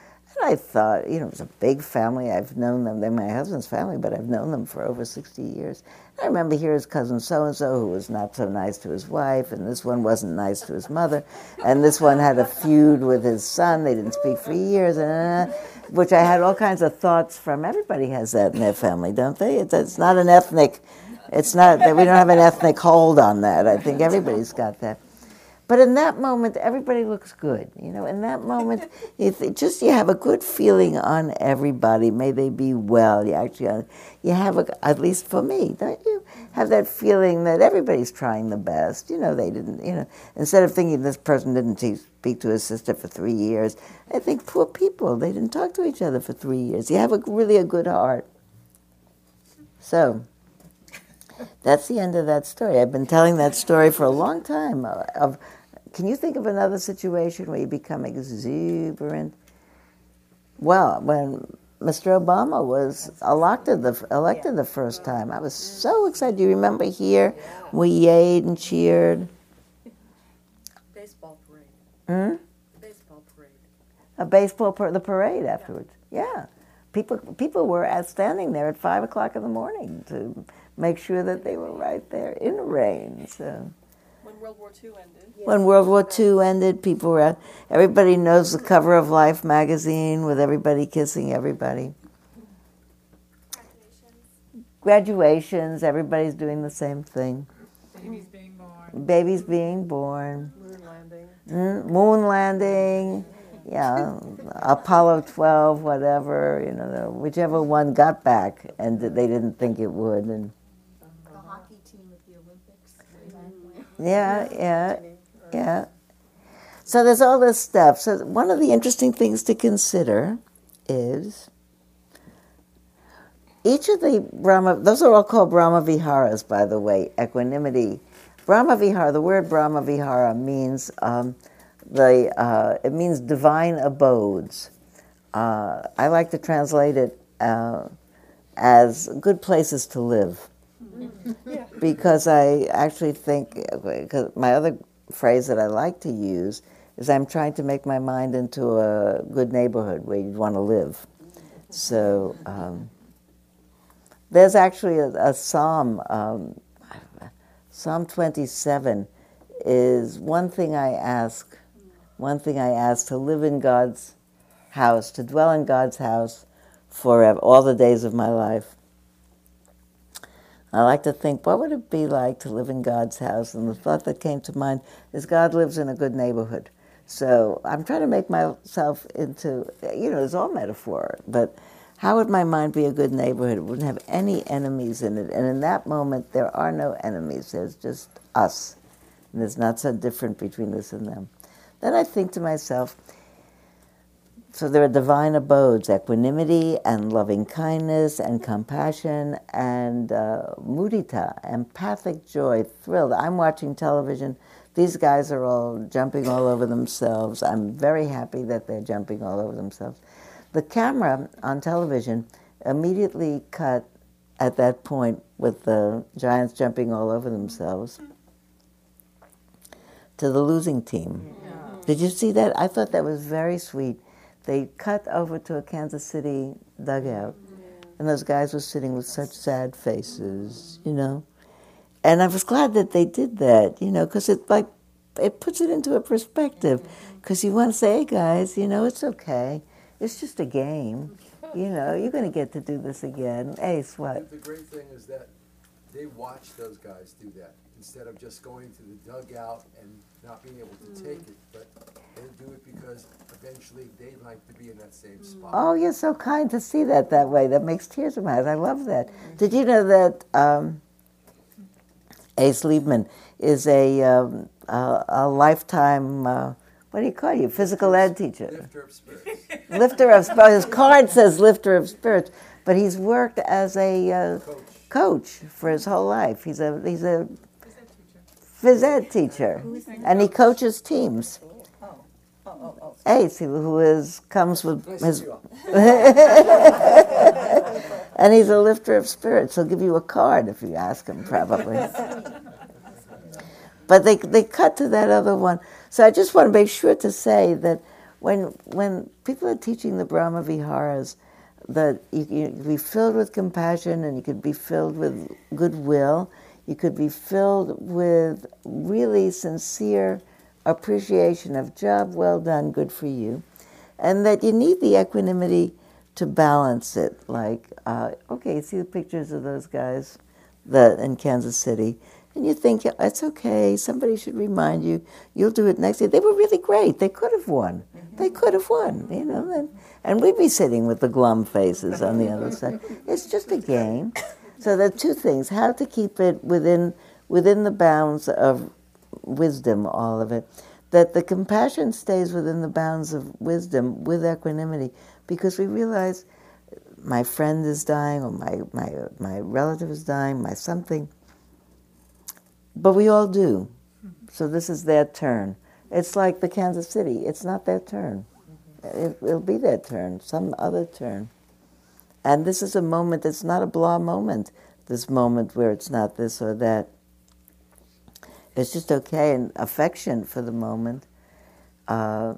And I thought, you know, it was a big family. I've known them. They're my husband's family, but I've known them for over 60 years. I remember here's cousin so and so who was not so nice to his wife, and this one wasn't nice to his mother, and this one had a feud with his son. They didn't speak for years, and uh, which I had all kinds of thoughts from. Everybody has that in their family, don't they? It's, it's not an ethnic. It's not that we don't have an ethnic hold on that. I think everybody's got that. But in that moment, everybody looks good. You know, in that moment, it just you have a good feeling on everybody. May they be well. You actually, uh, you have a, at least for me, don't you have that feeling that everybody's trying the best? You know, they didn't. You know, instead of thinking this person didn't te- speak to his sister for three years, I think poor people. They didn't talk to each other for three years. You have a really a good heart. So. That's the end of that story. I've been telling that story for a long time. uh, Of, can you think of another situation where you become exuberant? Well, when Mr. Obama was elected the elected the first time, I was so excited. Do you remember here we yayed and cheered? Baseball parade. Hmm? Baseball parade. A baseball par- the parade afterwards. Yeah, people people were standing there at five o'clock in the morning to make sure that they were right there in the rain. So. When World War II ended. When World War II ended, people were out. Everybody knows the cover of Life magazine with everybody kissing everybody. Graduations. Graduations, everybody's doing the same thing. Babies being born. Babies being born, Moon landing. mm, moon landing, yeah, Apollo 12, whatever, you know, whichever one got back and they didn't think it would. And the hockey team at the Olympics. Yeah, yeah, yeah. So there's all this stuff. So one of the interesting things to consider is each of the Brahma, those are all called Brahma Viharas, by the way, equanimity. Brahma Vihara, the word Brahma Vihara means um, the, uh, it means divine abodes. Uh, I like to translate it uh, as good places to live. Because I actually think, because my other phrase that I like to use is I'm trying to make my mind into a good neighborhood where you'd want to live. So um, there's actually a, a psalm, um, Psalm 27 is one thing I ask, one thing I ask to live in God's house, to dwell in God's house forever, all the days of my life. I like to think, what would it be like to live in God's house? And the thought that came to mind is God lives in a good neighborhood. So I'm trying to make myself into, you know, it's all metaphor, but how would my mind be a good neighborhood? It wouldn't have any enemies in it. And in that moment, there are no enemies. There's just us. And there's not so different between us and them. Then I think to myself, so there are divine abodes, equanimity and loving kindness and compassion and uh, mudita, empathic joy, thrilled. I'm watching television. These guys are all jumping all over themselves. I'm very happy that they're jumping all over themselves. The camera on television immediately cut at that point with the Giants jumping all over themselves to the losing team. Did you see that? I thought that was very sweet. They cut over to a Kansas City dugout, and those guys were sitting with such sad faces, you know. And I was glad that they did that, you know, because it like it puts it into a perspective. Mm-hmm. Because you want to say, hey guys, you know, it's okay. It's just a game. You know, you're going to get to do this again. Ace, what? the great thing is that they watch those guys do that instead of just going to the dugout and not being able to take it. But they do it because eventually they like to be in that same spot. Oh, you're so kind to see that that way. That makes tears in my eyes. I love that. Did you know that um, Ace Liebman is a, um, a, a lifetime, uh, what do you call you, physical ed teacher? Lifter of spirits. lifter of spirits. His card says lifter of spirits, but he's worked as a uh, Coach. coach for his whole life. He's a he's a phys ed teacher, and he coaches teams. Ace, who- who is comes with his see you all. and he's a lifter of spirits. He'll give you a card if you ask him, probably. but they they cut to that other one. So I just want to make sure to say that when when people are teaching the Brahma Viharas, that you, you can be filled with compassion and you could be filled with goodwill. You could be filled with really sincere appreciation of job well done, good for you, and that you need the equanimity to balance it. Like, uh, okay, see the pictures of those guys that in Kansas City, and you think it's okay. Somebody should remind you. You'll do it next year. They were really great. They could have won. They could have won. You know, and, and we'd be sitting with the glum faces on the other side. It's just a game. So there are two things: how to keep it within within the bounds of wisdom, all of it. That the compassion stays within the bounds of wisdom with equanimity, because we realize my friend is dying or my, my, my relative is dying, my something. But we all do. So this is their turn. It's like the Kansas City. It's not their turn. It, will be their turn, some other turn. And this is a moment that's not a blah moment, this moment where it's not this or that. It's just okay, and affection for the moment uh,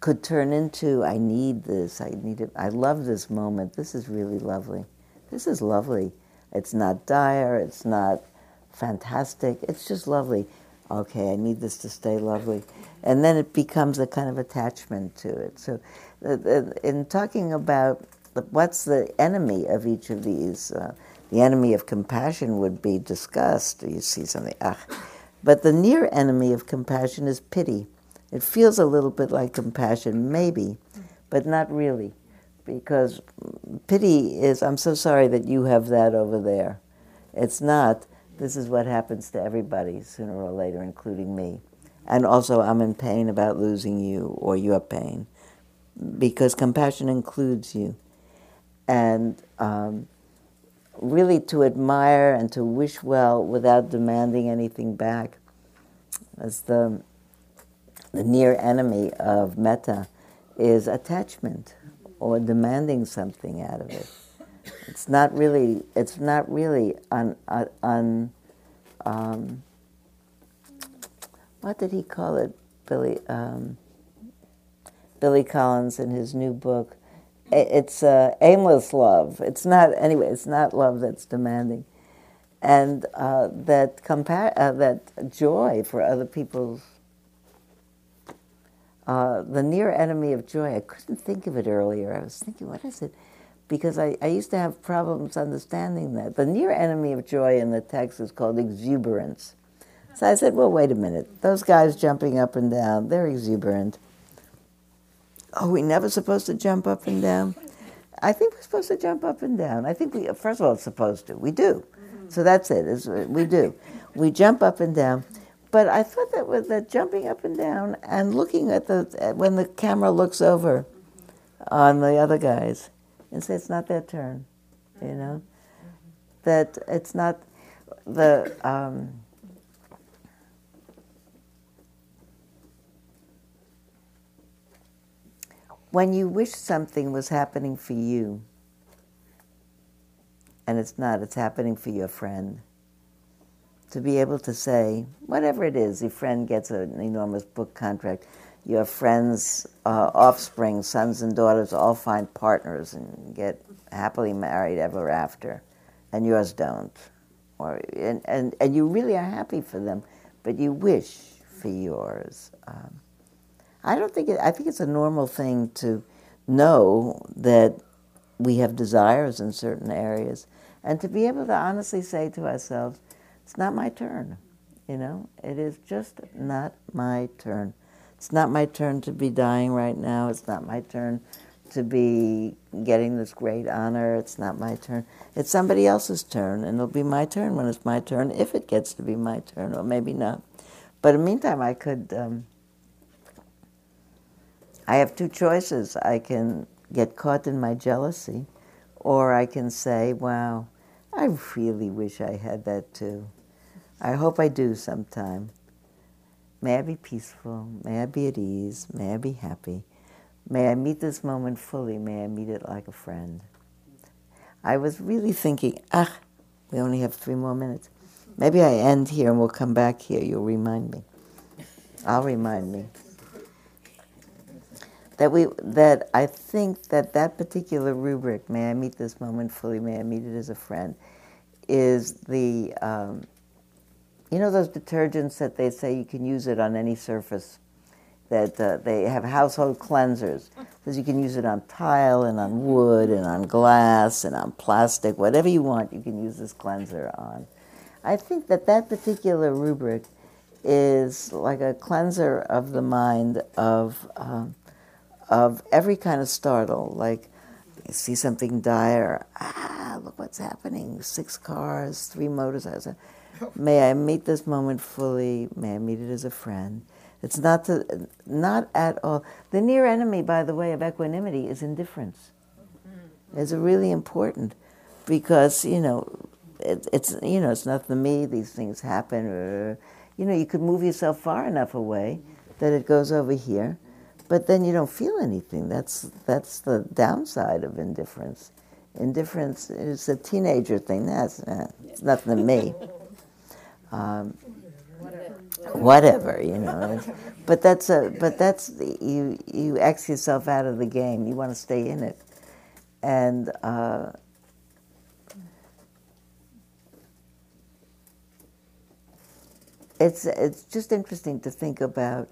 could turn into I need this, I need it, I love this moment, this is really lovely. This is lovely. It's not dire, it's not fantastic, it's just lovely. Okay, I need this to stay lovely. And then it becomes a kind of attachment to it. So, in talking about what's the enemy of each of these, uh, the enemy of compassion would be disgust. You see something, ah. But the near enemy of compassion is pity. It feels a little bit like compassion, maybe, but not really. Because pity is, I'm so sorry that you have that over there. It's not, this is what happens to everybody sooner or later, including me. And also, I'm in pain about losing you or your pain. Because compassion includes you. And um, really to admire and to wish well without demanding anything back as the the near enemy of metta is attachment or demanding something out of it. It's not really. It's not really on on. Um, what did he call it, Billy? Um, Billy Collins in his new book. It's uh, aimless love. It's not anyway. It's not love that's demanding, and uh, that compa- uh, that joy for other people's uh, the near enemy of joy. I couldn't think of it earlier. I was thinking, what is it? Because I, I used to have problems understanding that. The near enemy of joy in the text is called exuberance. So I said, well, wait a minute. Those guys jumping up and down, they're exuberant. Are we never supposed to jump up and down? I think we're supposed to jump up and down. I think we, first of all, it's supposed to. We do. So that's it. Is we do. We jump up and down. But I thought that with the jumping up and down and looking at the at when the camera looks over on the other guys and say it's not their turn, you know, that it's not the. Um, when you wish something was happening for you, and it's not, it's happening for your friend to be able to say, whatever it is, your friend gets an enormous book contract, your friend's uh, offspring, sons and daughters, all find partners and get happily married ever after, and yours don't. Or, and, and, and you really are happy for them, but you wish for yours. Um, I don't think it, I think it's a normal thing to know that we have desires in certain areas, and to be able to honestly say to ourselves, it's not my turn. You know, it is just not my turn. It's not my turn to be dying right now. It's not my turn to be getting this great honor. It's not my turn. It's somebody else's turn, and it'll be my turn when it's my turn, if it gets to be my turn, or maybe not. But in the meantime, I could. Um, I have two choices. I can get caught in my jealousy, or I can say, wow, I really wish I had that too. I hope I do sometime. May I be peaceful. May I be at ease. May I be happy. May I meet this moment fully. May I meet it like a friend. I was really thinking, ah, we only have three more minutes. Maybe I end here and we'll come back here. You'll remind me. I'll remind me that we that I think that that particular rubric, may I meet this moment fully, may I meet it as a friend, is the um, you know those detergents that they say you can use it on any surface. That uh, they have household cleansers, because you can use it on tile and on wood and on glass and on plastic, whatever you want, you can use this cleanser on. I think that that particular rubric is like a cleanser of the mind of um, of every kind of startle. Like see something dire, ah, look what's happening! Six cars, three motorcycles. May I meet this moment fully. May I meet it as a friend. It's not to, not at all. The near enemy, by the way, of equanimity is indifference. It's really important because you know it, it's you know it's nothing to me. These things happen. Or, you know, you could move yourself far enough away that it goes over here, but then you don't feel anything. That's that's the downside of indifference. Indifference is a teenager thing. That's eh, it's nothing to me. Um, whatever, you know. But that's a but that's you you X yourself out of the game. You want to stay in it, and. Uh, it's it's just interesting to think about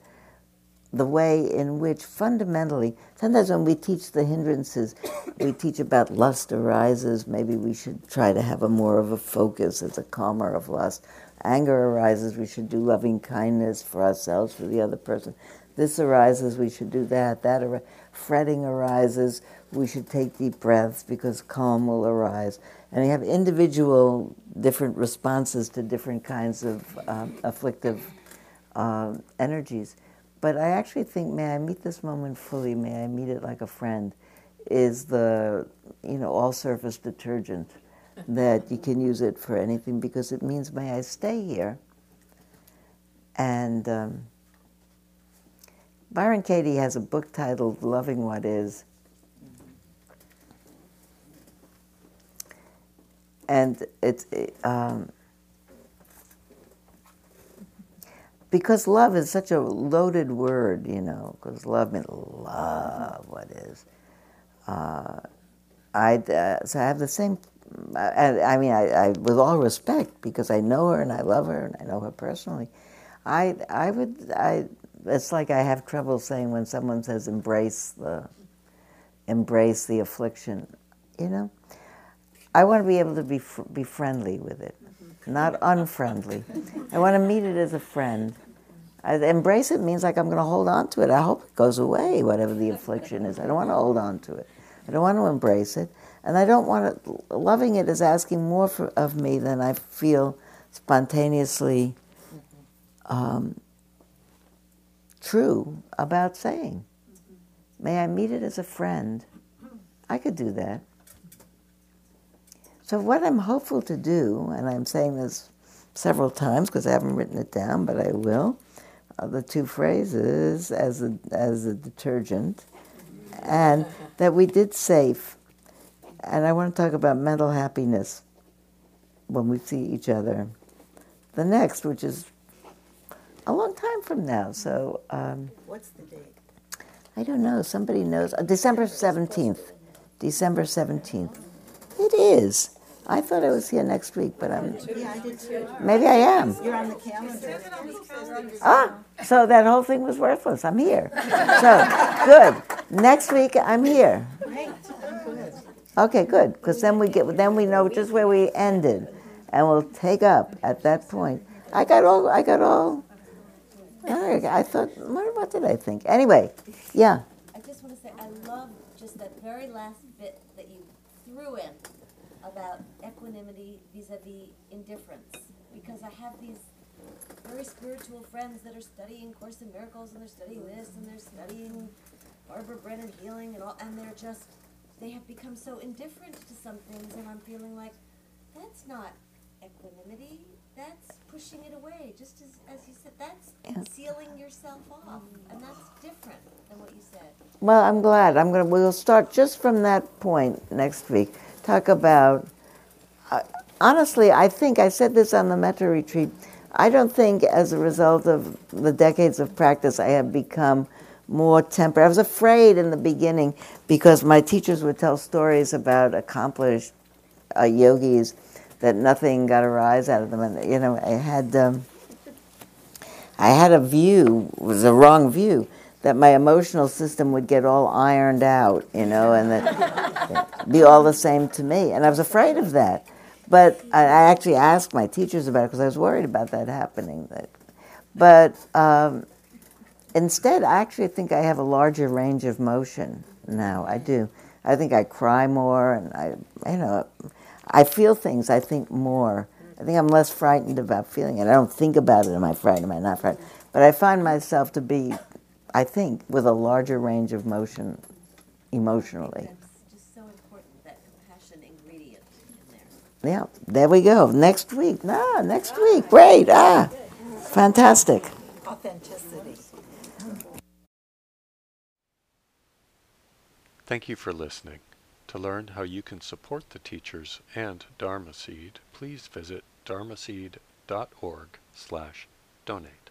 the way in which fundamentally sometimes when we teach the hindrances we teach about lust arises. Maybe we should try to have a more of a focus. It's a calmer of lust. Anger arises. We should do loving kindness for ourselves for the other person. This arises. We should do that. That ar- fretting arises. We should take deep breaths because calm will arise. And we have individual different responses to different kinds of um, afflictive um, energies. But I actually think, may I meet this moment fully, may I meet it like a friend, is the, you know, all-surface detergent that you can use it for anything because it means, may I stay here? And um, Byron Katie has a book titled Loving What Is, and it's um, because love is such a loaded word, you know. Because love means love. What is? Uh, I uh, so I have the same. I, I mean, I, I, with all respect, because I know her and I love her and I know her personally. I I would I. It's like I have trouble saying when someone says embrace the embrace the affliction, you know. I want to be able to be, be friendly with it, not unfriendly. I want to meet it as a friend. I, embrace it means like I'm going to hold on to it. I hope it goes away, whatever the affliction is. I don't want to hold on to it. I don't want to embrace it. And I don't want to, loving it is asking more for, of me than I feel spontaneously um, true about saying. May I meet it as a friend? I could do that. So, what I'm hopeful to do, and I'm saying this several times because I haven't written it down, but I will, uh, the two phrases as a, as a detergent, and that we did safe. And I want to talk about mental happiness when we see each other. The next, which is a long time from now, so. Um, What's the date? I don't know. Somebody knows. Uh, December 17th. December 17th. It is. I thought I was here next week, but I'm. Yeah, I did too. Maybe I am. You're on the calendar. Ah, so that whole thing was worthless. I'm here. So, good. Next week I'm here. Great. Okay, good. Because then we get, then we know just where we ended, and we'll take up at that point. I got all. I got all. I I thought. What, what did I think? Anyway, yeah. I just want to say, I love just that very last bit that you threw in about equanimity vis-a-vis indifference, because I have these very spiritual friends that are studying Course in Miracles, and they're studying this, and they're studying Barbara Brennan healing, and all, and they're just, they have become so indifferent to some things, and I'm feeling like, that's not equanimity, that's pushing it away, just as, as you said, that's Yeah. sealing yourself off, and that's different than what you said. Well, I'm glad. I'm gonna. We'll start just from that point next week. Talk about. Uh, honestly, I think I said this on the Metta retreat. I don't think, as a result of the decades of practice, I have become more temperate. I was afraid in the beginning because my teachers would tell stories about accomplished uh, yogis that nothing got a rise out of them, and you know, I had. Um, I had a view, it was a wrong view, that my emotional system would get all ironed out, you know, and that be all the same to me. And I was afraid of that. But I, I actually asked my teachers about it because I was worried about that happening. But um, instead, I actually think I have a larger range of motion now. I do. I think I cry more, and I, you know, I feel things. I think more. I think I'm less frightened about feeling it. I don't think about it. Am I frightened? Am I not frightened? But I find myself to be, I think, with a larger range of motion emotionally. That's just so important, that compassion ingredient in there. Yeah, there we go. Next week. Ah, next week. Great. Ah, fantastic. Authenticity. Thank you for listening. To learn how you can support the teachers and Dharma Seed, please visit dharmaseed.org slash donate.